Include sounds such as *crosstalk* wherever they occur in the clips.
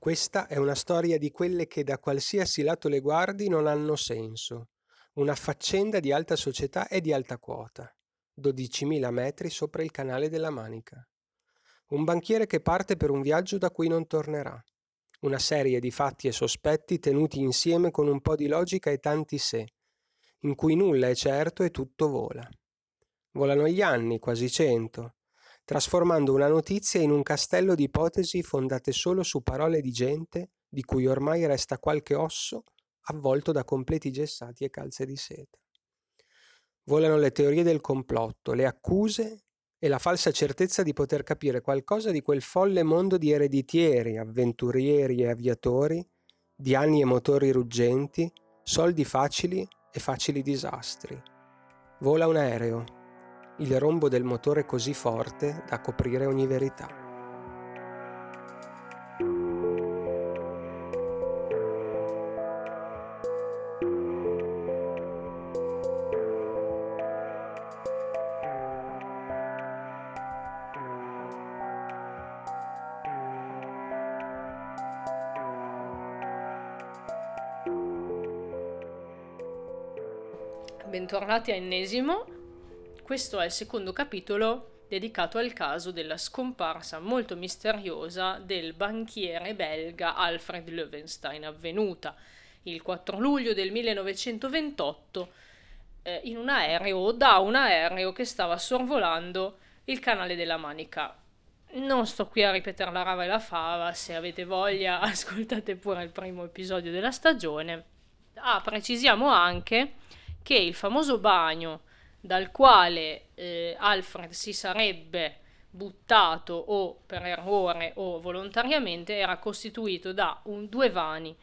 Questa è una storia di quelle che da qualsiasi lato le guardi non hanno senso. Una faccenda di alta società e di alta quota. 12.000 metri sopra il canale della Manica. Un banchiere che parte per un viaggio da cui non tornerà. Una serie di fatti e sospetti tenuti insieme con un po' di logica e tanti se, in cui nulla è certo e tutto vola. Volano gli anni, quasi cento, trasformando una notizia in un castello di ipotesi fondate solo su parole di gente di cui ormai resta qualche osso avvolto da completi gessati e calze di seta. Volano le teorie del complotto, le accuse e la falsa certezza di poter capire qualcosa di quel folle mondo di ereditieri, avventurieri e aviatori, di anni e motori ruggenti, soldi facili e facili disastri. Vola un aereo, il rombo del motore così forte da coprire ogni verità. Bentornati a Ennesimo, questo è il secondo capitolo dedicato al caso della scomparsa molto misteriosa del banchiere belga Alfred Löwenstein, avvenuta il 4 luglio del 1928 eh, in un aereo o da un aereo che stava sorvolando il canale della Manica. Non sto qui a ripetere la rava e la fava, se avete voglia *laughs* ascoltate pure il primo episodio della stagione. Ah, precisiamo anche che il famoso bagno dal quale eh, Alfred si sarebbe buttato o per errore o volontariamente era costituito da un, due vani,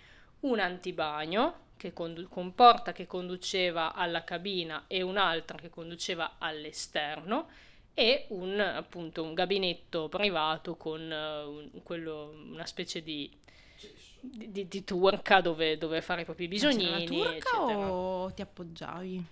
un antibagno che condu- con porta che conduceva alla cabina e un'altra che conduceva all'esterno e un, appunto, un gabinetto privato con uh, un, quello, una specie di, di, di, di turca dove, dove, fare i propri bisognini. Ma turca eccetera. o ti appoggiavi?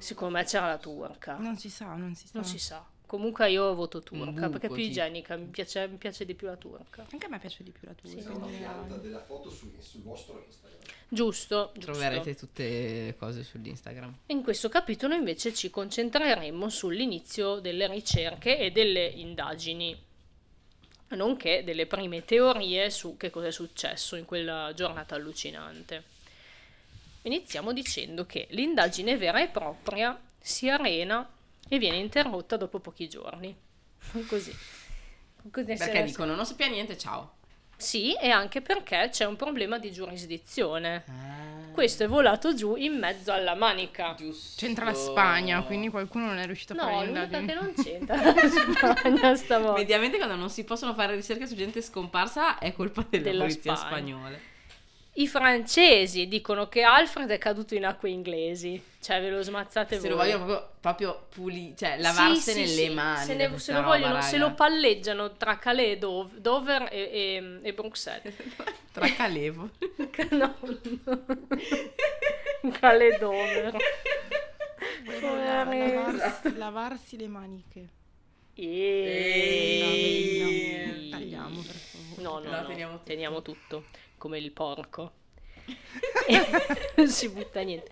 Secondo me c'era la turca. Non si sa, non si sa. Non si sa. Comunque io voto turca perché è più igienica, mi piace, mi piace, di più la turca. Anche a me piace di più la turca. Sì. Una della foto su, sul vostro Instagram. Giusto, Troverete tutte le cose sull'Instagram. In questo capitolo invece ci concentreremo sull'inizio delle ricerche e delle indagini, nonché delle prime teorie su che cosa è successo in quella giornata allucinante. Iniziamo dicendo che l'indagine vera e propria si arena e viene interrotta dopo pochi giorni. *laughs* Così. Così perché dicono non sappia niente, ciao. Sì, e anche perché c'è un problema di giurisdizione. Ah. Questo è volato giù in mezzo alla manica. Giusto. C'entra la Spagna, quindi qualcuno non è riuscito a no, fare l'indagine. No, che non *laughs* c'entra la Spagna stavolta. Mediamente quando non si possono fare ricerche su gente scomparsa è colpa della, della polizia Spagna. spagnola. I francesi dicono che Alfred è caduto in acque inglesi. Cioè, ve lo smazzate se voi. Se lo vogliono proprio, proprio pulire, cioè lavarsene sì, sì, le sì. mani. Se, ne, se lo vogliono, raga. se lo palleggiano tra Calais, Dov- Dover e, e, e, Bruxelles. *laughs* tra Calevo. *laughs* no, no. Calais Dover. lavarsi, lavarsi le maniche. E... No, tagliamo per favore. No, no, no, teniamo tutto. teniamo tutto come il porco. *laughs* non si butta niente.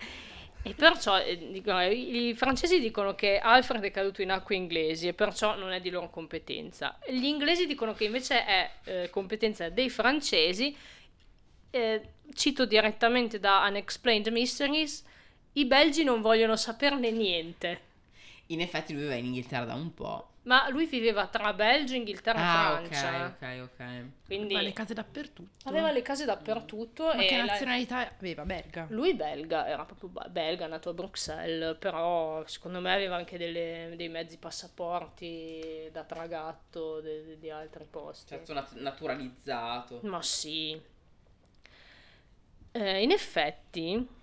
E perciò eh, dicono, i francesi dicono che Alfred è caduto in acque inglesi e perciò non è di loro competenza. Gli inglesi dicono che invece è eh, competenza dei francesi. Eh, cito direttamente da Unexplained Mysteries, i belgi non vogliono saperne niente. In effetti lui va in Inghilterra da un po'. Ma lui viveva tra Belgio, Inghilterra ah, e Francia. ok, ok, ok. Quindi aveva le case dappertutto. Aveva le case dappertutto. Ma e che nazionalità la... aveva? Belga? Lui belga, era proprio belga, nato a Bruxelles, però secondo me aveva anche delle, dei mezzi passaporti da tragatto di, di altri posti. Certo, nat- naturalizzato. Ma sì. Eh, in effetti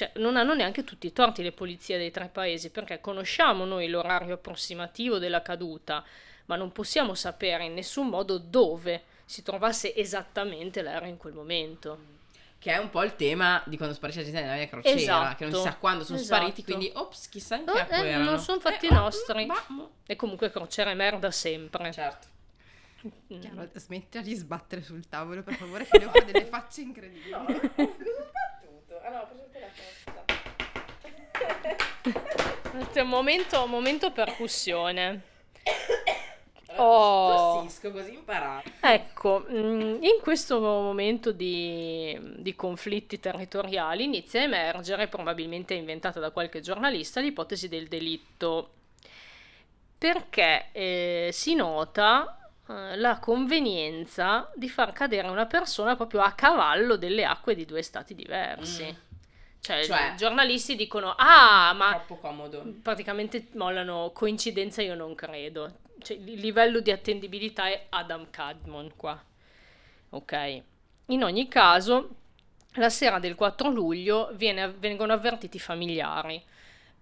cioè, non hanno neanche tutti i torti le polizie dei tre paesi, perché conosciamo noi l'orario approssimativo della caduta, ma non possiamo sapere in nessun modo dove si trovasse esattamente l'aereo in quel momento. Che è un po' il tema di quando sparisce la gente nella mia crociera, esatto, che non si sa quando sono esatto. spariti, quindi ops, chissà in che oh, acqua eh, erano. Non sono fatti eh, nostri. Ma. E comunque crociera è merda sempre. Certo. Mm. Chiaro, smettila di sbattere sul tavolo, per favore, che devo fare delle facce incredibili. *laughs* Ah no, ho preso Un momento, momento percussione. Oh. Tossisco così imparato. Ecco, mm, in questo momento di, di conflitti territoriali inizia a emergere, probabilmente inventata da qualche giornalista, l'ipotesi del delitto, perché eh, si nota eh, la convenienza di far cadere una persona proprio a cavallo delle acque di due stati diversi. Mm. Cioè, Cioè- i giornalisti dicono, ah, ma Troppo comodo. praticamente mollano coincidenza io non credo. Cioè, il livello di attendibilità è Adam Cadmon qua ok? In ogni caso la sera del 4 luglio viene- vengono avvertiti i familiari.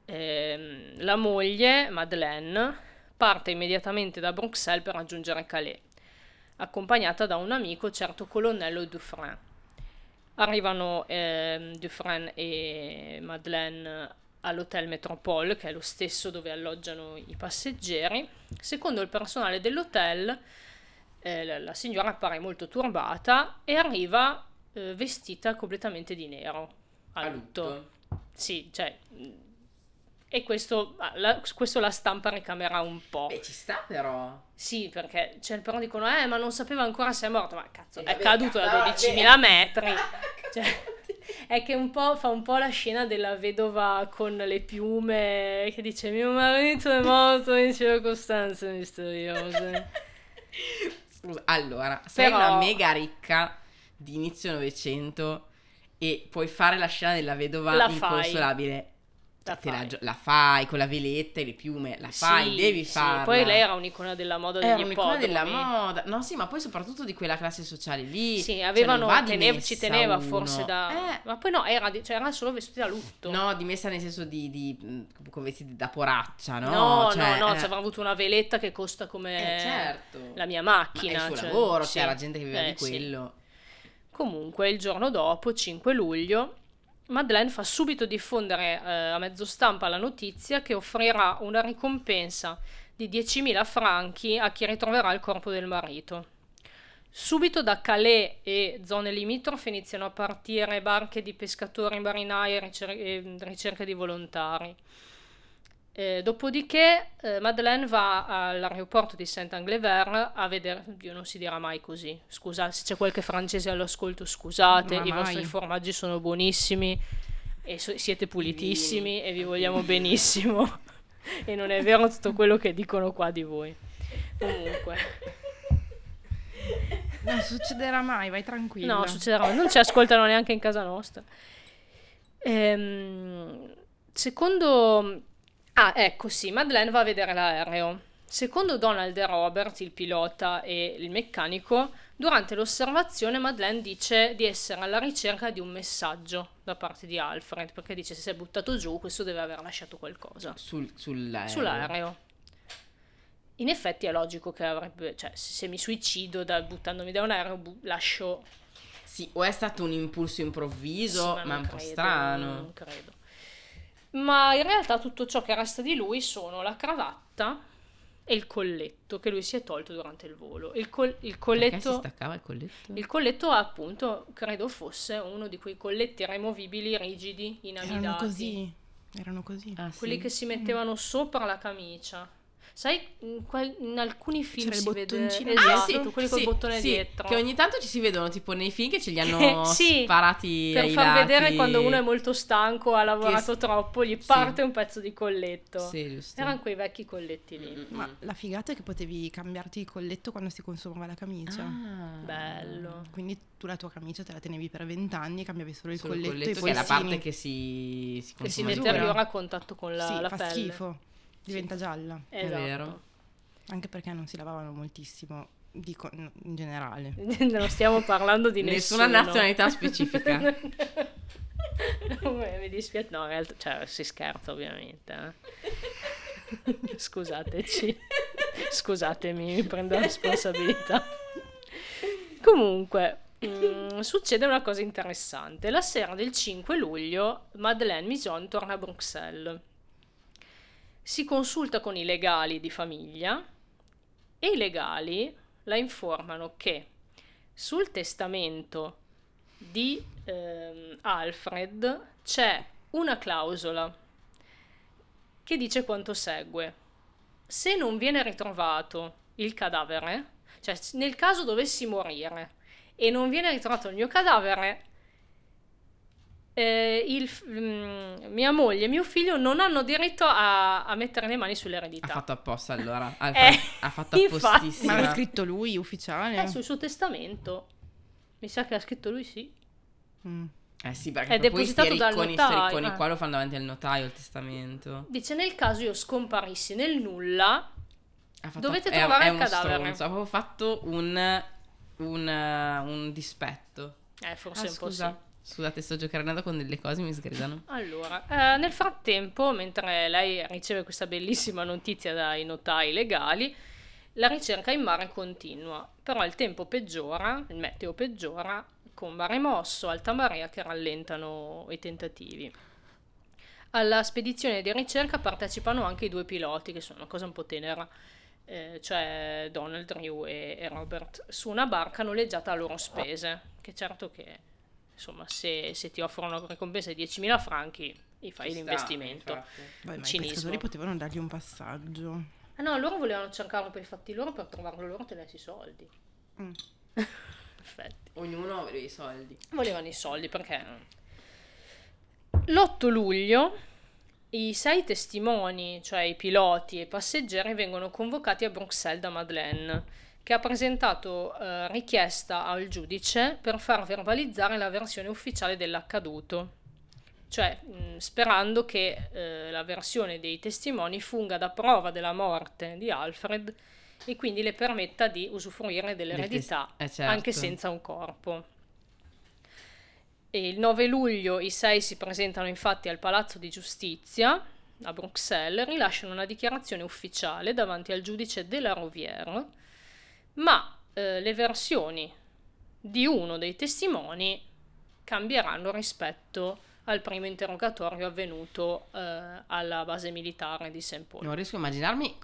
Ehm, la moglie Madeleine parte immediatamente da Bruxelles per raggiungere Calais accompagnata da un amico certo colonnello Dufresne Arrivano ehm, Dufresne e Madeleine all'hotel Metropole, che è lo stesso dove alloggiano i passeggeri. Secondo il personale dell'hotel, eh, la, signora appare molto turbata e arriva eh, vestita completamente di nero a A lutto. lutto. Sì, cioè... E questo la, questo la stampa ricamera un po'. Beh, ci sta però. Sì, perché cioè, però dicono, eh, ma non sapeva ancora se è morto. Ma cazzo, Eh, è caduto da cazzo, 12.000 vabbè. metri. *laughs* Cioè, è che un po' fa un po' la scena della vedova con le piume che dice mio marito è morto in circostanze misteriose. Scusa, allora, sei Però- una mega ricca di inizio Novecento e puoi fare la scena della vedova La fai. La fai. gio- la fai con la veletta e le piume, la fai, Sì, devi sì, farla. Poi lei era un'icona della moda Era degli un'icona della moda. No, sì, ma poi soprattutto di quella classe sociale lì. Sì, Cioè, avevano, va tenev- ci teneva uno. forse da... Eh, Ma poi no, era, di- cioè, era solo vestita a lutto. No, dimessa nel senso di, di mh, con vestiti da poraccia, no? no, Cioè, no, no, eh, ci avrà avuto una veletta che costa come eh, certo. la mia Ma macchina. il suo cioè, lavoro, sì. c'era gente che viveva Eh, di sì. quello. Comunque, il giorno dopo, 5 luglio, Madeleine fa subito diffondere eh, a mezzo stampa la notizia che offrirà una ricompensa di 10.000 franchi a chi ritroverà il corpo del marito. Subito da Calais e zone limitrofe iniziano a partire barche di pescatori, marinai e ricer- ricerche di volontari. Eh, dopodiché eh, Madeleine va all'aeroporto di Saint-Anglever a vedere, Dio non si dirà mai così, scusate se c'è qualche francese all'ascolto scusate, Ma i mai. vostri formaggi sono buonissimi e so- siete pulitissimi e vi vogliamo benissimo e non è vero tutto quello che dicono qua di voi. Comunque, Non succederà mai, vai tranquilla. no, succederà, non ci ascoltano neanche in casa nostra. Ehm, secondo... Ah, ecco sì, Madeleine va a vedere l'aereo. Secondo Donald e Robert, il pilota e il meccanico, durante l'osservazione Madeleine dice di essere alla ricerca di un messaggio da parte di Alfred, perché dice se si è buttato giù questo deve aver lasciato qualcosa Sul, sull'aereo. sull'aereo. In effetti è logico che avrebbe, cioè se, mi suicido da- buttandomi da un aereo bu- lascio Sì, o è stato un impulso improvviso, Sì, ma, è non un po' credo, strano. Non credo. Ma in realtà tutto ciò che resta di lui sono la cravatta e il colletto che lui si è tolto durante il volo. Il, col- il Perché si colletto, staccava il colletto? il colletto appunto credo fosse uno di quei colletti removibili rigidi, Erano inamidati. così. Erano così. Ah, Quelli sì? che si mettevano sopra la camicia. Sai, in, quel- in alcuni film C'era il si vede bottoncino esatto, dietro? quelli col sì, bottone sì, dietro. Che ogni tanto ci si vedono tipo nei film che ce li hanno *laughs* Sì, sparati per ai far lati. vedere quando uno è molto stanco, ha lavorato s- troppo, gli sì. parte un pezzo di colletto. Sì, giusto. Erano quei vecchi colletti lì. Mm, mm, Ma la figata è che potevi cambiarti il colletto quando si consumava la camicia. Ah. Bello. Quindi tu la tua camicia te la tenevi per vent'anni e cambiavi solo il Solo il colletto, colletto, e che poi è la sì, parte che si, si Che si deteriora a contatto con la, sì, la fa pelle. schifo. Diventa gialla. Esatto. vero. Anche perché non si lavavano moltissimo, dico in generale. *laughs* non stiamo parlando di Nessuna nessuno. nazionalità *laughs* specifica. No, mi dispiace, no, in realtà, cioè, si scherza ovviamente. eh. Scusateci, scusatemi, mi prendo la responsabilità. Comunque, mm, succede una cosa interessante. La sera del 5 luglio, Madeleine Mison torna a Bruxelles. Si consulta con i legali di famiglia e i legali la informano che sul testamento di ehm, Alfred c'è una clausola che dice quanto segue. Se non viene ritrovato il cadavere, cioè nel caso dovessi morire e non viene ritrovato il mio cadavere, eh, il f- mm, mia moglie e mio figlio non hanno diritto a, a mettere le mani Ha sull'eredità. fatto apposta allora. Ha, Eh, ha fatto *laughs* infatti. Ma l'ha scritto lui, ufficiale? Eh, sul suo testamento. Mi sa che ha scritto lui sì. Mm. Eh sì, perché È depositato dal ricconi, notaio, ricconi eh. qua lo fanno davanti al notaio il testamento. Dice nel caso io scomparissi nel nulla, Ha fatto- Dovete è- trovare è il uno cadavere. stronzo, Ha proprio fatto un, un, un dispetto. eh forse Ah, un po' sì. Scusa. Scusate, sto giocando con delle cose, mi sgridano. Allora, eh, nel frattempo, mentre lei riceve questa bellissima notizia dai notai legali, la ricerca in mare continua, però il tempo peggiora, il meteo peggiora, con mare mosso, alta marea che rallentano i tentativi. Alla spedizione di ricerca partecipano anche i due piloti, che sono una cosa un po' tenera, eh, cioè Donald, Drew e, e Robert, su una barca noleggiata a loro spese, che certo che, insomma, se, se ti offrono una ricompensa di 10.000 franchi, gli fai Ci sta, l'investimento. infatti. Vabbè, ma i pescatori potevano dargli un passaggio. Ah no, loro volevano cercarlo per i fatti loro, per trovarlo loro tenersi i soldi. Mm. *laughs* Perfetti. Ognuno aveva i soldi. Volevano i soldi perché... L'8 luglio i sei testimoni, cioè i piloti e i passeggeri, vengono convocati a Bruxelles da Madeleine, che ha presentato eh, richiesta al giudice per far verbalizzare la versione ufficiale dell'accaduto, cioè mh, sperando che eh, la versione dei testimoni funga da prova della morte di Alfred e quindi le permetta di usufruire dell'eredità Del tes- eh, certo. anche senza un corpo. E il 9 luglio i sei si presentano infatti al Palazzo di Giustizia a Bruxelles, rilasciano una dichiarazione ufficiale davanti al giudice della Rouvière, ma eh, le versioni di uno dei testimoni cambieranno rispetto al primo interrogatorio avvenuto eh, alla base militare di St. Paul. Non riesco a immaginarmi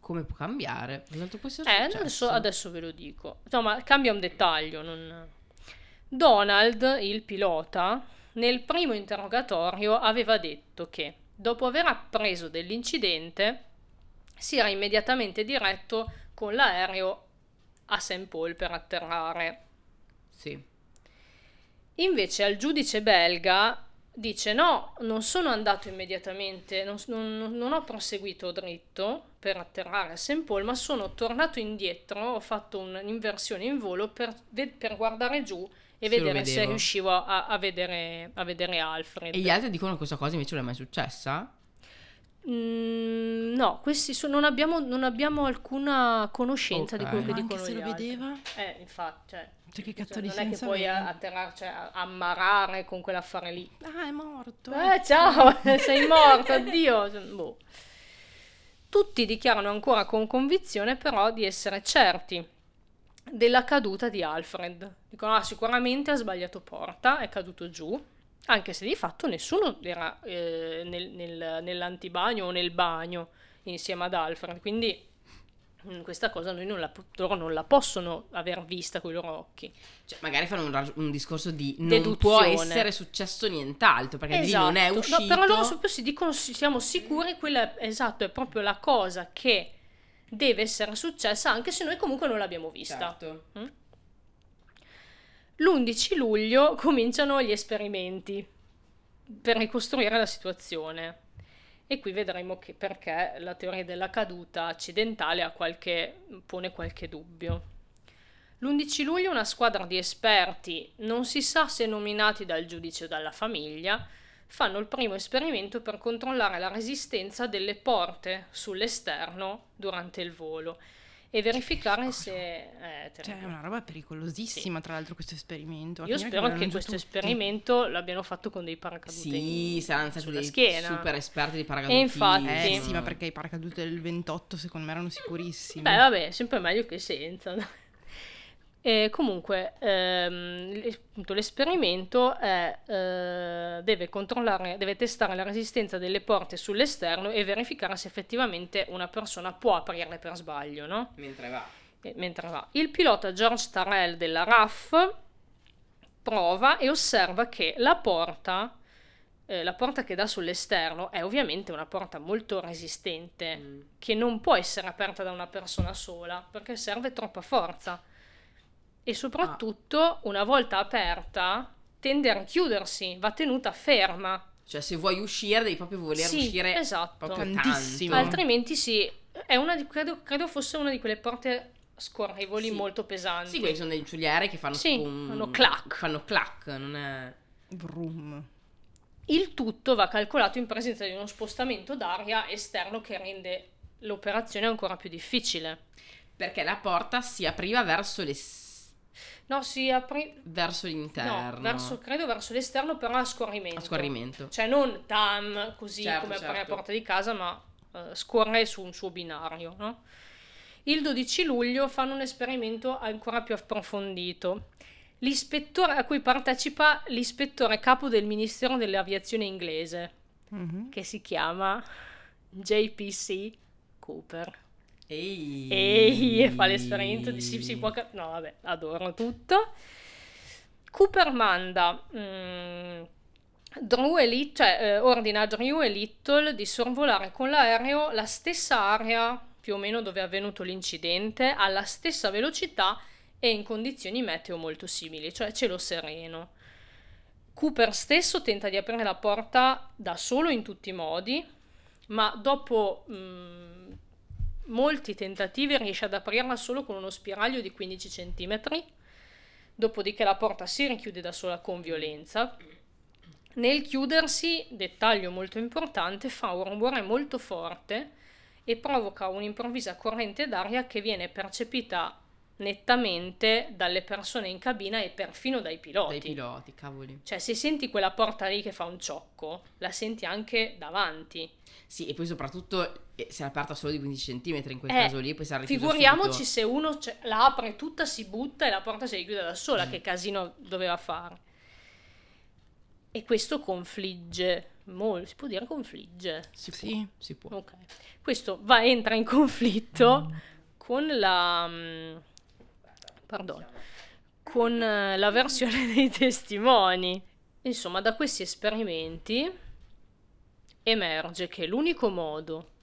come può cambiare. Eh, adesso, adesso ve lo dico. Insomma, cambia un dettaglio. non- Donald, il pilota, nel primo interrogatorio aveva detto che dopo aver appreso dell'incidente si era immediatamente diretto con l'aereo a St. Paul per atterrare. Sì. Invece al giudice belga dice no, non sono andato immediatamente, non, non- non ho proseguito dritto per atterrare a St. Paul, ma sono tornato indietro, ho fatto un'inversione in volo per, per guardare giù e Se vedere se riuscivo a, a vedere, a vedere Alfred. E gli altri dicono che questa cosa invece non è mai successa? Mm, no, questi so- non, abbiamo, non abbiamo alcuna conoscenza di Ok. quello che Ma dicono anche se lo altri. vedeva? Eh, infatti, cioè, Cioè, che cazzo cioè, di non è che puoi aveva? a- atterrare, cioè, ammarare con quell'affare lì. Ah, è morto. Eh, ciao, *laughs* sei morto, addio. Boh. Tutti dichiarano ancora con convinzione però di essere certi della caduta di Alfred. Dicono, ah, sicuramente ha sbagliato porta, è caduto giù, anche se di fatto nessuno era eh, nel- nel- nell'antibagno o nel bagno insieme ad Alfred, quindi mm, questa cosa noi non la, loro non la possono aver vista con i loro occhi. Cioè, magari fanno un, un discorso di non Deduzione. può essere successo nient'altro, perché lì non è Esatto. uscito. No, però loro proprio si dicono, si- siamo sicuri, quella esatto, è proprio la cosa che deve essere successa, anche se noi comunque non l'abbiamo vista. Certo. L'11 luglio cominciano gli esperimenti per ricostruire la situazione. E qui vedremo che perché la teoria della caduta accidentale qualche, pone qualche dubbio. L'11 luglio una squadra di esperti, non si sa se nominati dal giudice o dalla famiglia, fanno il primo esperimento per controllare la resistenza delle porte sull'esterno durante il volo e verificare se... eh, Cioè, è una roba pericolosissima, tra l'altro, questo esperimento. Io spero che questo tutti. esperimento l'abbiano fatto con dei paracadute Sì, saranno stati dei schiena. super esperti di paracadutismo. E infatti- Eh Sì. sì, ma perché i paracadute del 28 secondo me erano sicurissimi. Beh, vabbè, sempre meglio che senza. E comunque, ehm, l'esperimento è, eh, deve controllare, deve testare la resistenza delle porte sull'esterno e verificare se effettivamente una persona può aprirle per sbaglio, no? Mentre va. E mentre va. Il pilota George Tarrell della RAF prova e osserva che la porta, eh, la porta che dà sull'esterno, è ovviamente una porta molto resistente, Mm. che non può essere aperta da una persona sola, perché serve troppa forza. E soprattutto, una volta aperta, tende a chiudersi, va tenuta ferma. Cioè, se vuoi uscire, devi proprio voler Sì, uscire esatto. proprio Tantissimo. Altrimenti sì, è una di, credo, credo fosse una di quelle porte scorrevoli Sì. molto pesanti. Sì, quelli sono dei giuliari che fanno Sì, un- fanno clac. Fanno clac, non è... Vroom. Il tutto va calcolato in presenza di uno spostamento d'aria esterno che rende l'operazione ancora più difficile. Perché la porta si apriva verso, le... No, si apre verso l'interno. no, verso, credo verso l'esterno, però a scorrimento. A scorrimento. Cioè non tam così Certo, come apre la certo. porta di casa, ma eh, scorre su un suo binario, no? Il 12 luglio fanno un esperimento ancora più approfondito. L'ispettore a cui partecipa l'ispettore capo del Ministero dell'Aviazione inglese, Mhm. che si chiama JPC Cooper. Ehi. Ehi, e fa l'esperimento di sì, si può No, vabbè, adoro tutto. Cooper manda mm, Drew e Lit- cioè, eh, ordina a Drew e Little di sorvolare con l'aereo la stessa area più o meno dove è avvenuto l'incidente, alla stessa velocità e in condizioni meteo molto simili, cioè cielo sereno. Cooper stesso tenta di aprire la porta da solo in tutti i modi, ma dopo mm, molti tentativi riesce ad aprirla solo con uno spiraglio di 15 cm, dopodiché la porta si richiude da sola con violenza. Nel chiudersi, dettaglio molto importante, fa un rumore molto forte e provoca un'improvvisa corrente d'aria che viene percepita nettamente dalle persone in cabina e perfino dai piloti. Dai piloti, cavoli. Cioè, se senti quella porta lì che fa un ciocco, la senti anche davanti. Sì, e poi soprattutto eh, se è aperta solo di 15 cm in quel Eh, caso lì, poi sarà Figuriamoci subito. se uno ce- la apre tutta, si butta e la porta si richiude da sola, Mm. che casino doveva fare. E questo confligge molto, si può dire confligge. Si può, Sì. si può. Ok. Questo va, entra in conflitto con la... mm, pardon, con eh, la versione *laughs* dei testimoni. Insomma, da questi esperimenti emerge che l'unico modo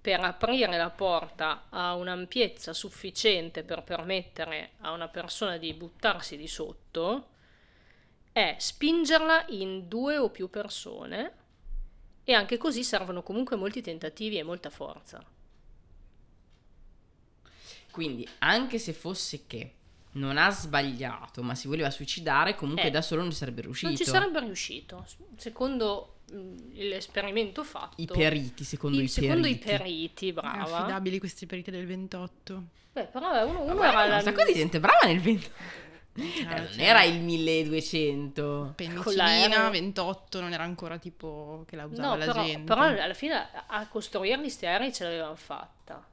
per aprire la porta a un'ampiezza sufficiente per permettere a una persona di buttarsi di sotto è spingerla in due o più persone e anche così servono comunque molti tentativi e molta forza. Quindi, anche se fosse che non ha sbagliato, ma si voleva suicidare, comunque Eh. da solo non sarebbe riuscito. Non ci sarebbe riuscito, secondo mm, l'esperimento fatto. I periti, secondo I- i secondo periti. i periti, brava. Affidabili questi periti del 28. Beh, però vabbè, uno, uno Ma era era la- un sacco di gente brava nel 20. Cioè, Eh, non cioè, era il 1200. Penicillina, l'aereo. 28, non era ancora tipo che la usava No, la però, gente. però alla fine a- costruirli sti aerei ce l'avevano fatta.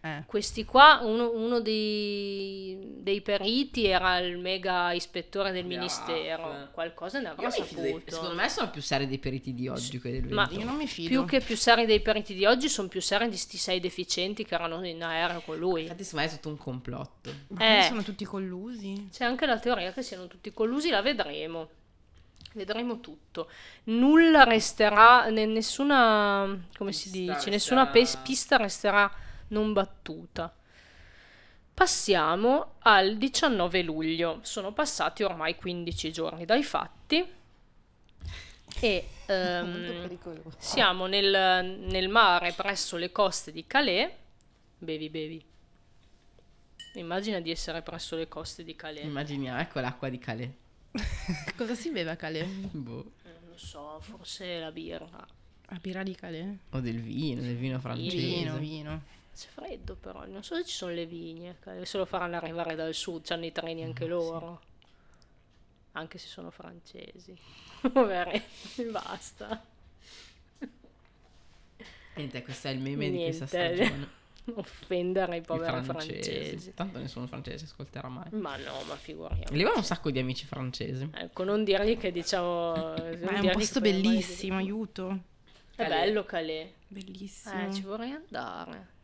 Eh. Questi qua, uno, uno dei, dei periti era il mega ispettore del Graf. ministero, qualcosa ne avrà fido dei- saputo. secondo me sono più seri dei periti di oggi quelli del Ma- 20. Io non mi fido. Più che più seri dei periti di oggi, sono più seri di sti sei deficienti che erano in aereo con lui. Infatti, secondo me è tutto un complotto. Ma Eh. sono tutti collusi. C'è anche la teoria che siano tutti collusi, la vedremo. Vedremo tutto. Nulla resterà, ne- nessuna, come si Pista dice, nessuna pista resterà non battuta. Passiamo al 19 luglio. Sono passati ormai 15 giorni dai fatti e *laughs* ehm, siamo nel, nel mare presso le coste di Calais. Bevi, bevi. Immagina di essere presso le coste di Calais. Immaginiamo, ecco l'acqua di Calais. *laughs* Cosa si beve a Calais? *laughs* Boh. Eh, Non so, forse la birra. A birra di Calais? O del vino, del vino francese. Vino, vino. C'è freddo però, non so se ci sono le vigne, se lo faranno arrivare dal sud, hanno i treni anche loro. Anche se sono francesi. *laughs* Poveretti, basta. Niente, questo è il meme di questa Niente. stagione. *laughs* Offendere i I poveri francesi. francesi. Tanto nessuno francese ascolterà mai. Ma no, ma figuriamoci. Lì un sacco di amici francesi. Ecco, non dirgli che diciamo... Ma è un posto bellissimo, aiuto. È bello Calais. Bellissimo. Eh, ci vorrei andare.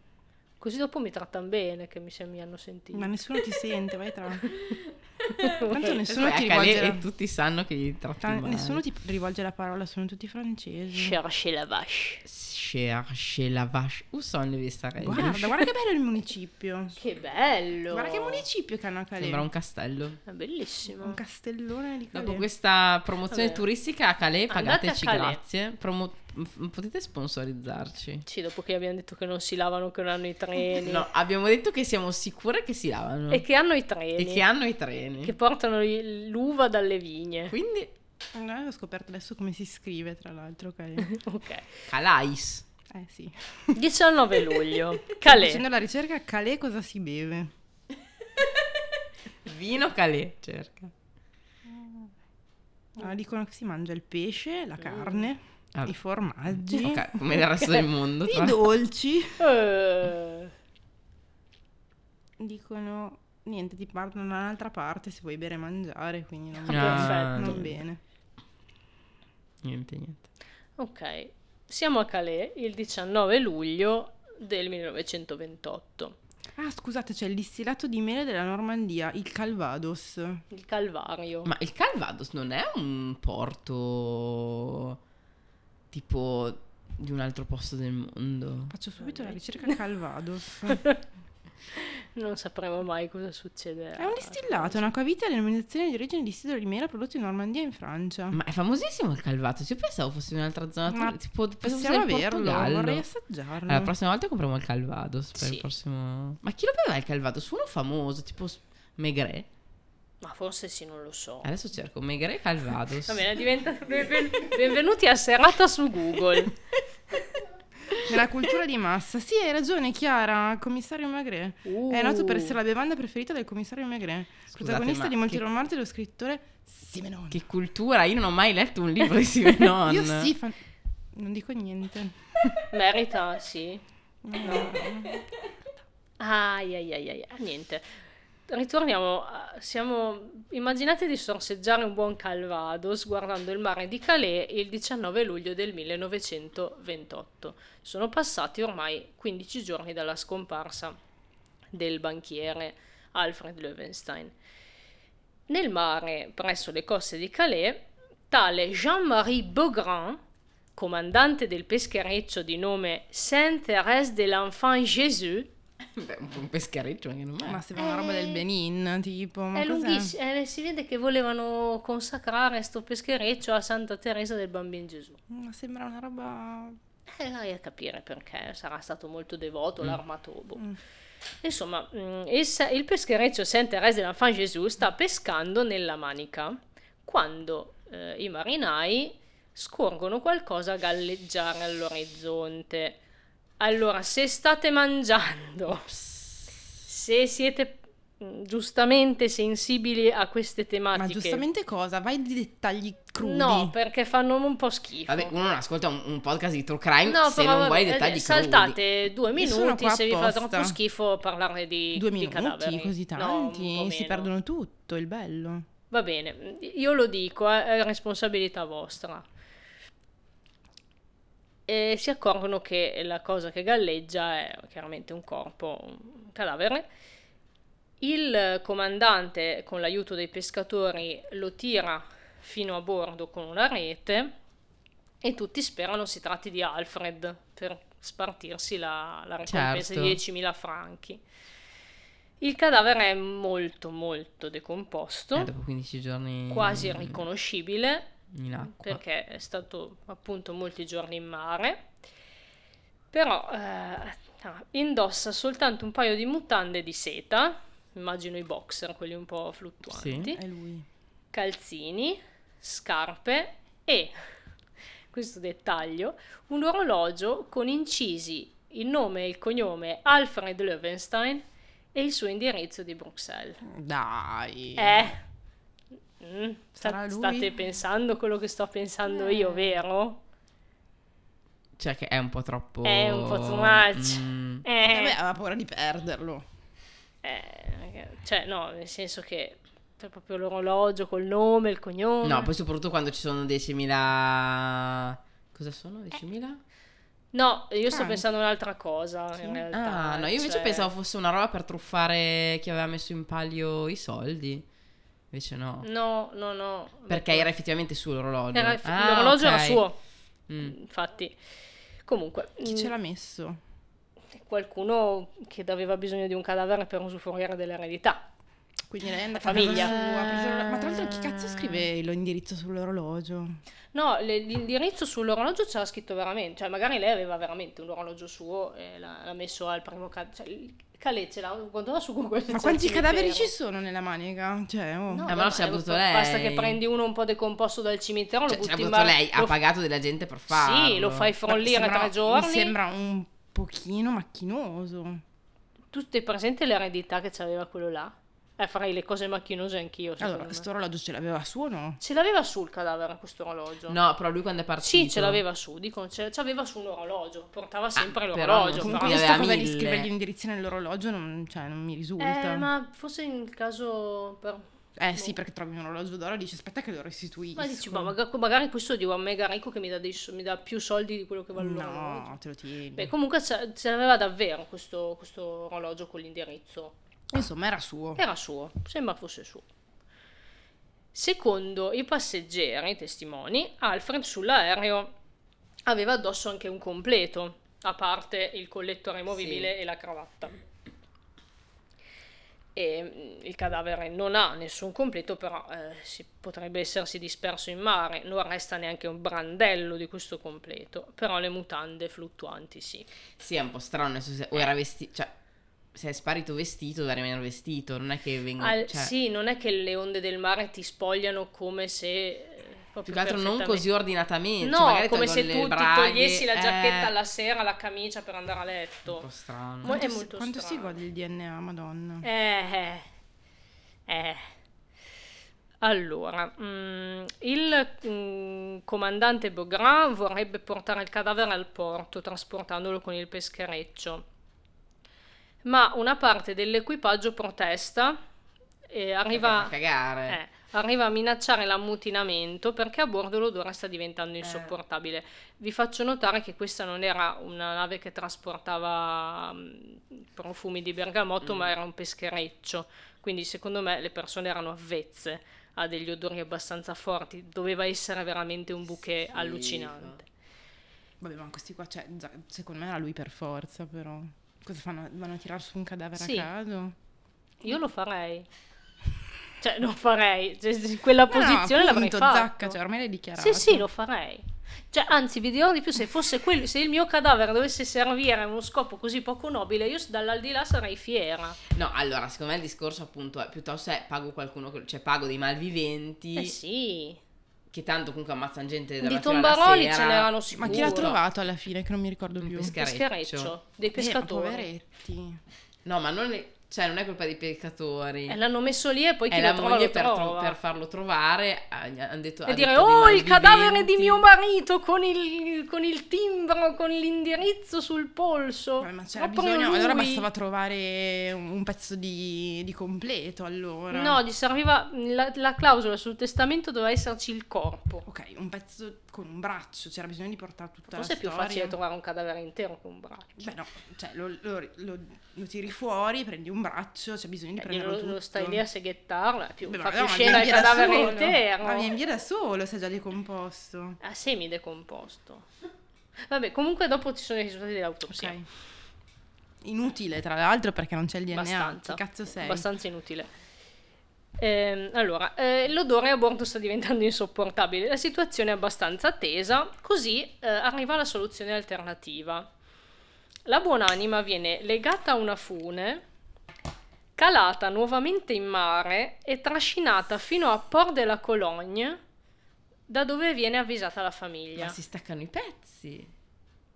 Così dopo mi trattano bene, che mi, se mi hanno sentito. Ma nessuno ti sente, vai tra. *laughs* Tanto nessuno ti rivolge la... e tutti sanno che gli tratti tra- male. Nessuno ti rivolge la parola, sono tutti francesi. Cherche la vache. Cherche la vache. Où sont les Vestarelli? Guarda, guarda che bello il municipio. Che bello! Guarda che municipio che hanno a Calais. Sembra un castello. È bellissimo. Un castellone di Calais. Dopo questa promozione Vabbè. turistica a Calais, pagateci a Calais. grazie. Promo- m- potete sponsorizzarci. Sì, dopo che abbiamo detto che non si lavano, che non hanno i treni. No, abbiamo detto che siamo sicure che si lavano. E che hanno i treni. E che hanno i treni. che portano l'uva dalle vigne. Quindi, Eh, ho scoperto adesso come si scrive, tra l'altro, Calais. *laughs* Ok. Calais. Eh sì. 19 luglio. *laughs* Facendo Calais. la ricerca, Calais cosa si beve? *laughs* Vino Calais, cerca. Ah, dicono che si mangia il pesce, la carne, Ah, i formaggi, Ok, come nel resto *laughs* del mondo. i dolci. Eh, Dicono niente, ti partono da un'altra parte se vuoi bere e mangiare, quindi non, Ah, non bene. Niente, niente. ok. Siamo a Calais il 19 luglio del 1928. Ah, scusate, c'è il distillato di mele della Normandia, il Calvados. Il Calvario. Ma il Calvados non è un porto tipo di un altro posto del mondo? Faccio subito la ricerca Calvados. *laughs* Non sapremo mai cosa succederà. È un distillato, è un'acquavite a denominazione di origine di sidro di mela prodotto in Normandia e in Francia. Ma è famosissimo il Calvados. Io pensavo fosse in un'altra zona. Ma tipo, pensavo Possiamo fosse il averlo, Portogallo. vorrei assaggiarlo. Allora, la prossima volta compriamo il Calvados per Sì. il prossimo. Ma chi lo beveva il Calvados? Uno famoso, tipo Maigret. Ma forse sì, non lo so. Adesso cerco Maigret Calvados. Va bene, diventa... benven- benvenuti a serata su Google. *laughs* Nella cultura di massa. Sì, hai ragione, Chiara. Commissario Magret. È noto per essere la bevanda preferita del commissario Magret. Protagonista ma di molti che- romanzi dello scrittore Simenon. Che cultura! Io non ho mai letto un libro di Simenon. Io sì, fa- non dico niente. Merita, sì. Ai ai ai ai, ah, niente. Ritorniamo, siamo, immaginate di sorseggiare un buon Calvados guardando il mare di Calais il 19 luglio del 1928. Sono passati ormai 15 giorni dalla scomparsa del banchiere Alfred Löwenstein. Nel mare, presso le coste di Calais, tale Jean-Marie Beaugrand, comandante del peschereccio di nome Sainte-Thérèse de l'Enfant Jésus, *laughs* Beh, un po' un peschereccio anche non è. Ma sembra una roba del Benin, tipo. Ma è lunghissimo, eh, si vede che volevano consacrare sto peschereccio a Santa Teresa del Bambino Gesù. Ma sembra una roba. Eh, vai a capire perché, sarà stato molto devoto Mm. l'armatobo. Insomma, mm, il, peschereccio Saint-Thérèse de l'Enfant Jésus sta pescando nella Manica quando eh, i marinai scorgono qualcosa galleggiare all'orizzonte. Allora, se state mangiando, se siete mm, giustamente sensibili a queste tematiche, Ma giustamente cosa? Vai di dettagli crudi. no, perché fanno un po' schifo. Vabbè, uno non ascolta un, un podcast di True Crime No, se però non vuoi i vabbè, dettagli saltate due Io sono minuti se vi fa troppo schifo parlare di, Due di minuti, cadaveri. così No, tanti. un po' si perdono tutto, il bello. Va bene, io lo dico, eh, è responsabilità vostra. E si accorgono che la cosa che galleggia è chiaramente un corpo, un cadavere. Il comandante, con l'aiuto dei pescatori, lo tira fino a bordo con una rete e tutti sperano si tratti di Alfred per spartirsi la, la ricompensa Certo. di 10.000 franchi. Il cadavere è molto molto decomposto, Eh, dopo 15 giorni quasi irriconoscibile in acqua. perché è stato appunto molti giorni in mare. Però eh, ah, indossa soltanto un paio di mutande di seta, immagino i boxer, quelli un po' fluttuanti, È lui. calzini, scarpe e, *laughs* questo dettaglio, un orologio con incisi il nome e il cognome Alfred Löwenstein e il suo indirizzo di Bruxelles. Dai. Eh. Mm, sta- state pensando quello che sto pensando io, vero? Cioè che è un po' troppo... È un po' too much. Mm. Eh, Vabbè, aveva paura di perderlo. eh, cioè, no, nel senso che c'è proprio l'orologio col nome, il cognome. No, poi soprattutto quando ci sono 10.000... Cosa sono? 10.000? No, io sto Ah. pensando a un'altra cosa Sì. in realtà. Ah, no, io invece cioè- pensavo fosse una roba per truffare chi aveva messo in palio i soldi. Invece no. No, no, no. Perché era effettivamente sull'orologio. era- Ah, l'orologio era ok. suo. Mm. Infatti. Comunque, Chi mm, ce l'ha messo? qualcuno che aveva bisogno di un cadavere per usufruire dell'eredità. Quindi lei è andata famiglia. sua. Ma tra l'altro chi cazzo scrive l'indirizzo sull'orologio? No, le- l'indirizzo sull'orologio c'era scritto veramente, cioè magari lei aveva veramente un orologio suo e l'ha, l'ha messo al primo cadavere. Cioè, il Calè ce l'ha, quando va su Google Ma c'è quanti cadaveri ci sono nella manica? Cioè, oh. No, Eh, ma lo no, sa eh, tutto Basta lei. che prendi uno un po' decomposto dal cimitero, Cioè, lo ce l'ha butti in avuto mare. lei, ha lo- pagato della gente per farlo. Sì, lo fai frollire tre giorni. Mi sembra un pochino macchinoso. Tu hai presente l'eredità che c'aveva quello là? Eh, farei le cose macchinose anch'io, Allora, questo orologio ce l'aveva su o no? Ce l'aveva sul cadavere questo orologio? No, però lui quando è partito... Sì, ce l'aveva su, dico, ce c'aveva su un orologio, portava sempre Ah, però l'orologio. non- Comunque sto cosa di scrivere gli indirizzi nell'orologio non, cioè, non mi risulta. Eh, ma forse in caso per... Eh sì, perché trovi un orologio d'oro e dici aspetta che lo restituisco. Ma dici, ma maga- magari questo di un mega ricco che mi dà, dei mi dà più soldi di quello che vale l'orologio. No, te lo tieni. Beh, comunque ce, ce l'aveva davvero questo, questo orologio con l'indirizzo. Insomma, era suo. Era suo, sembra fosse suo. Secondo i passeggeri, i testimoni, Alfred sull'aereo aveva addosso anche un completo, a parte il colletto removibile Sì. e la cravatta. E mm, il cadavere non ha nessun completo, però eh, si, potrebbe essersi disperso in mare. Non resta neanche un brandello di questo completo, però le mutande fluttuanti sì. Sì, è un po' strano, o era vestito... Cioè, se è sparito vestito, deve rimanere vestito, non è che vengono... Al- cioè, Sì, non è che le onde del mare ti spogliano come se... eh, Più che altro non così ordinatamente. No, cioè, come se tu ti braghe, togliessi la giacchetta eh, alla sera, la camicia per andare a Un letto. po' strano. Mo- Quanto, è si- molto quanto si strano. gode il DNA, madonna? Eh, eh. Allora, mm, il mm, comandante Bogran vorrebbe portare il cadavere al porto, trasportandolo con il peschereccio. Ma una parte dell'equipaggio protesta e arriva... Eh, arriva a minacciare l'ammutinamento perché a bordo l'odore sta diventando insopportabile. Vi faccio notare che questa non era una nave che trasportava mm, profumi di bergamotto, ma era un peschereccio. Quindi secondo me le persone erano avvezze a degli odori abbastanza forti. Doveva essere veramente un bouquet allucinante. Vabbè, ma questi qua, cioè, secondo me era lui per forza, però. Cosa fanno? Vanno a tirare su un cadavere Sì. a caso? Io lo farei. *laughs* Cioè, non farei. Cioè, quella No, no, posizione l'avrei appunto, fatto. Zacca, cioè, ormai l'hai dichiarato. Sì, sì, lo farei. Cioè, anzi, vi dirò di più, se fosse quello, se il mio cadavere dovesse servire a uno scopo così poco nobile, io dall'aldilà sarei fiera. No, allora, secondo me il discorso appunto è piuttosto è pago qualcuno, che, cioè pago dei malviventi Eh sì. Che tanto comunque ammazzano gente dalla Di tombaroli ce n'erano Ma sicuro. chi l'ha trovato alla fine? Che non mi ricordo Un più. pescareccio. Peschereccio. Dei Eh, ma pescatori. poveretti. No, ma non è, cioè, non è colpa dei pescatori. e l'hanno messo lì e poi chi è lo la trova moglie lo per, tro- per farlo trovare. Hanno detto, ha e dire, detto oh, il cadavere di malviventi." mio marito con il, con il timbro, con l'indirizzo sul polso. Ma c'era Proprio bisogno. Allora lui. bastava trovare un pezzo di, di completo, allora. No, gli serviva la, la clausola sul testamento doveva esserci il corpo. Ok, un pezzo con un braccio, c'era bisogno di portare tutta Forse è la più storia. facile trovare un cadavere intero che un braccio. Beh no, cioè lo, lo- lo- lo tiri fuori, prendi un braccio, c'è bisogno di Eh, prenderlo lo, tutto. lo stai lì a seghettarlo, è più, Beh, fa più no, ma scena il cadavere intero. Ma viene via da solo, si è già decomposto. Ah, semi-decomposto. Vabbè, comunque dopo ci sono i risultati dell'autopsia. Ok. Inutile, tra l'altro, perché non c'è il DNA. Abbastanza. Chi cazzo sei? Abbastanza inutile. Ehm, allora, eh, l'odore a bordo sta diventando insopportabile, la situazione è abbastanza tesa, così eh, arriva la soluzione alternativa. La buonanima viene legata a una fune, calata nuovamente in mare e trascinata fino a Port de la Cologne, da dove viene avvisata la famiglia. Ma si staccano i pezzi.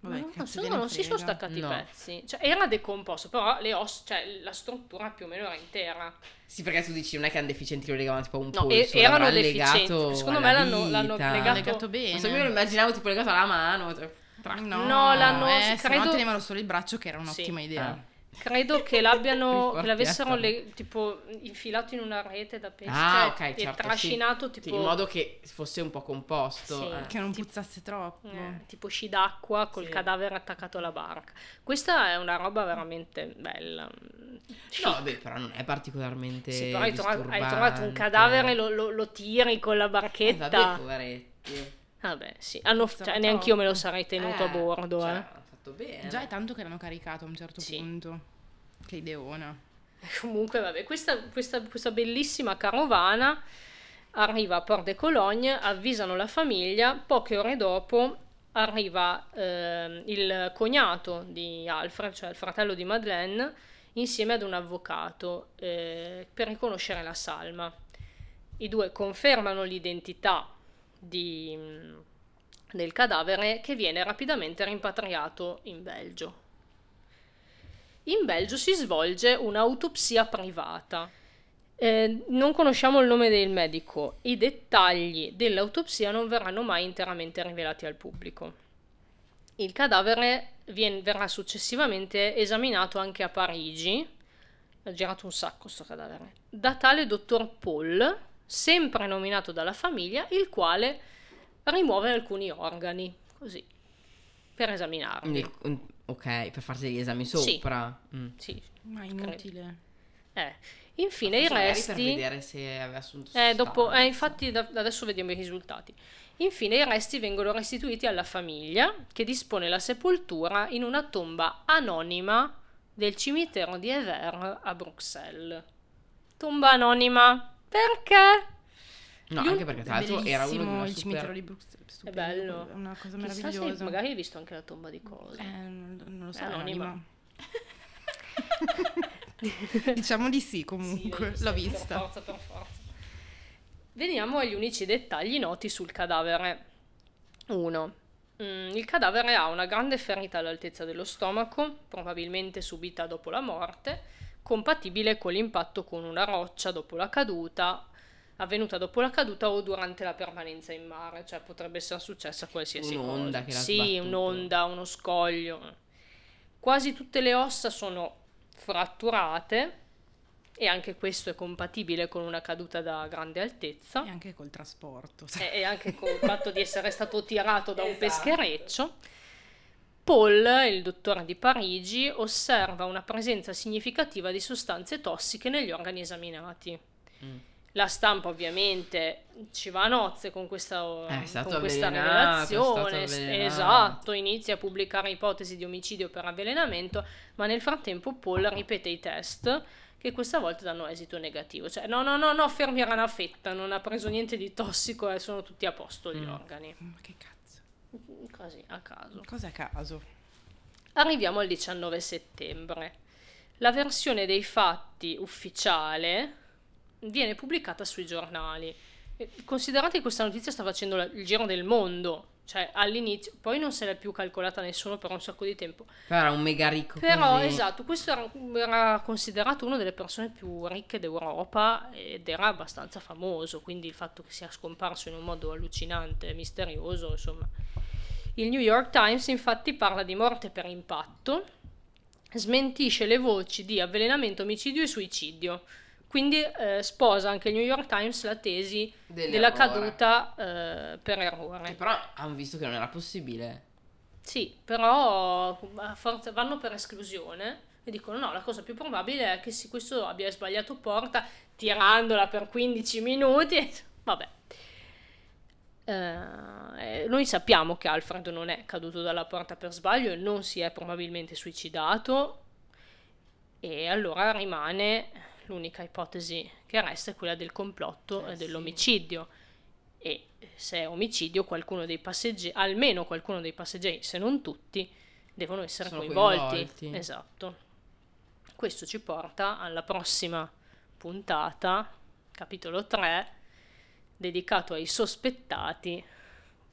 Vabbè, No, sono- non si sono staccati No. i pezzi. Cioè, era decomposto, però le ossa, cioè, la struttura più o meno era intera. Sì, perché tu dici non è che hanno deficienti lo legavano tipo a un No, polso. e- erano deficienti. legato Secondo me l'hanno- l'hanno legato- legato bene. Non so, io lo immaginavo tipo legato alla mano. cioè, No, No, l'hanno- eh, se credo- no tenevano solo il braccio che era Sì. un'ottima idea. Ah. Credo *laughs* che l'abbiano, che l'avessero le- tipo infilato in una rete da pesca Ah, e- ok, e certo, trascinato sì. tipo, Sì, in modo che fosse un po' composto. Sì. eh. Che non puzzasse troppo. eh, tipo sci d'acqua col Sì. cadavere attaccato alla barca. Questa è una roba veramente bella. No, beh, però non è particolarmente Sì, però hai trovato, hai trovato un cadavere, lo, lo- lo tiri con la Eh, barchetta. vabbè, poveretti. Vabbè, sì. Hanno, cioè, neanche io me lo sarei tenuto a Eh, bordo. cioè, eh. hanno fatto bene. Già è tanto che l'hanno caricato a un certo Sì. punto. Che ideona. Comunque, vabbè, questa, questa- questa bellissima carovana arriva a Port de Cologne, avvisano la famiglia, poche ore dopo arriva ehm, il cognato di Alfred, cioè il fratello di Madeleine, insieme ad un avvocato eh, per riconoscere la salma. I due confermano l'identità di, del cadavere che viene rapidamente rimpatriato in Belgio. In Belgio si svolge un'autopsia privata. Eh, non conosciamo il nome del medico. I dettagli dell'autopsia non verranno mai interamente rivelati al pubblico. Il cadavere vien- verrà successivamente esaminato anche a Parigi. Ha girato un sacco sto cadavere. Da tale dottor Paul, sempre nominato dalla famiglia, il quale rimuove alcuni organi, così, per esaminarli. Mm, ok, per farsi gli esami Sì. sopra. Mm. Sì, Ma inutile. eh. Infine i resti... Per vedere se aveva assunto Eh, dopo, eh, infatti da- adesso vediamo i risultati. Infine i resti vengono restituiti alla famiglia che dispone la sepoltura in una tomba anonima del cimitero di Ever a Bruxelles. Tomba anonima. Perché? No, anche perché tra l'altro era uno di una il super... cimitero di Bruxelles. stupendo, bello. È una cosa Chissà se meravigliosa. magari hai visto anche la tomba di cosa. Eh, non, non lo so, È è anonima. anonima. *laughs* diciamo di sì comunque, Sì, l'ho sì, Per vista. forza, per forza. Veniamo agli unici dettagli noti sul cadavere. 1. il cadavere ha una grande ferita all'altezza dello stomaco, probabilmente subita dopo la morte, compatibile con l'impatto con una roccia dopo la caduta, avvenuta dopo la caduta o durante la permanenza in mare, cioè potrebbe essere successa qualsiasi Un'onda cosa. che Sì, sbattuto. un'onda, uno scoglio. Quasi tutte le ossa sono fratturate e anche questo è compatibile con una caduta da grande altezza E anche col trasporto. e, anche con il fatto di essere stato tirato da un Esatto. peschereccio. Paul, il dottore di Parigi, osserva una presenza significativa di sostanze tossiche negli organi esaminati. Mm. La stampa ovviamente ci va a nozze con questa, stato con questa rivelazione, esatto, inizia a pubblicare ipotesi di omicidio per avvelenamento, ma nel frattempo Paul ripete i test che questa volta danno esito negativo, cioè no no no no, fermi era una fetta, non ha preso niente di tossico e sono tutti a posto gli Mm. organi, Ma che cazzo? Così a caso. Cos'è caso? Arriviamo al 19 settembre. La versione dei fatti ufficiale viene pubblicata sui giornali. E Considerate che questa notizia sta facendo il giro del mondo, cioè all'inizio, poi non se l'è più calcolata nessuno per un sacco di tempo. Però era un mega ricco Però, così. esatto, questo era, era considerato una delle persone più ricche d'Europa ed era abbastanza famoso, quindi il fatto che sia scomparso in un modo allucinante, misterioso, insomma. Il New York Times infatti parla di morte per impatto, smentisce le voci di avvelenamento, omicidio e suicidio. Quindi eh, sposa anche il New York Times la tesi della Dell'errore. caduta eh, per Che errore. però hanno visto che non era possibile. Sì, però forza- vanno per esclusione e dicono no, la cosa più probabile è che sì, questo abbia sbagliato porta tirandola per 15 minuti. *laughs* Vabbè. Eh, noi sappiamo che Alfred non è caduto dalla porta per sbaglio e non si è probabilmente suicidato e allora rimane l'unica ipotesi che resta è quella del complotto Eh e sì. dell'omicidio e se è omicidio qualcuno dei passeggeri, almeno qualcuno dei passeggeri, se non tutti, devono essere coinvolti. coinvolti. Esatto. Questo ci porta alla prossima puntata, capitolo 3, dedicato ai sospettati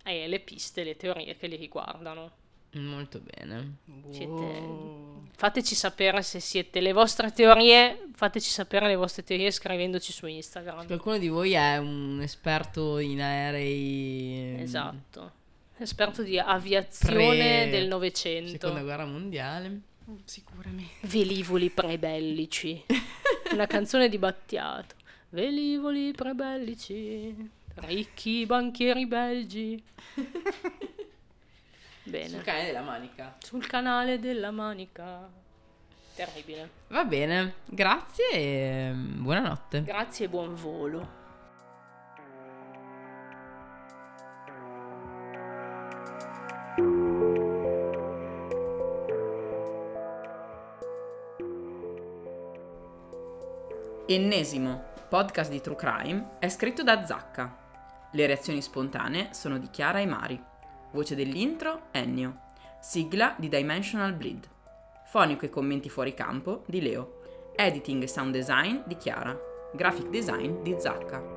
e alle piste, le teorie che li riguardano. Molto bene. Siete- Wow. Fateci sapere se siete le vostre teorie, fateci sapere le vostre teorie scrivendoci su Instagram. Qualcuno di voi è un esperto in aerei. Esatto. Esperto di aviazione Pre- del Novecento. Seconda guerra mondiale. Sicuramente. Velivoli prebellici. *laughs* Una canzone di Battiato. Velivoli prebellici, ricchi banchieri belgi. *laughs* Bene. Sul cane della manica. Sul canale della Manica. Terribile. Va bene, grazie e mm, buonanotte. Grazie e buon volo. Ennesimo, podcast di True Crime, è scritto da Zacca. Le reazioni spontanee sono di Chiara e Mari. Voce dell'intro, Ennio. Sigla di Dimensional Bleed. Fonico e commenti fuori campo di Leo. Editing e sound design di Chiara. Graphic design di Zacca.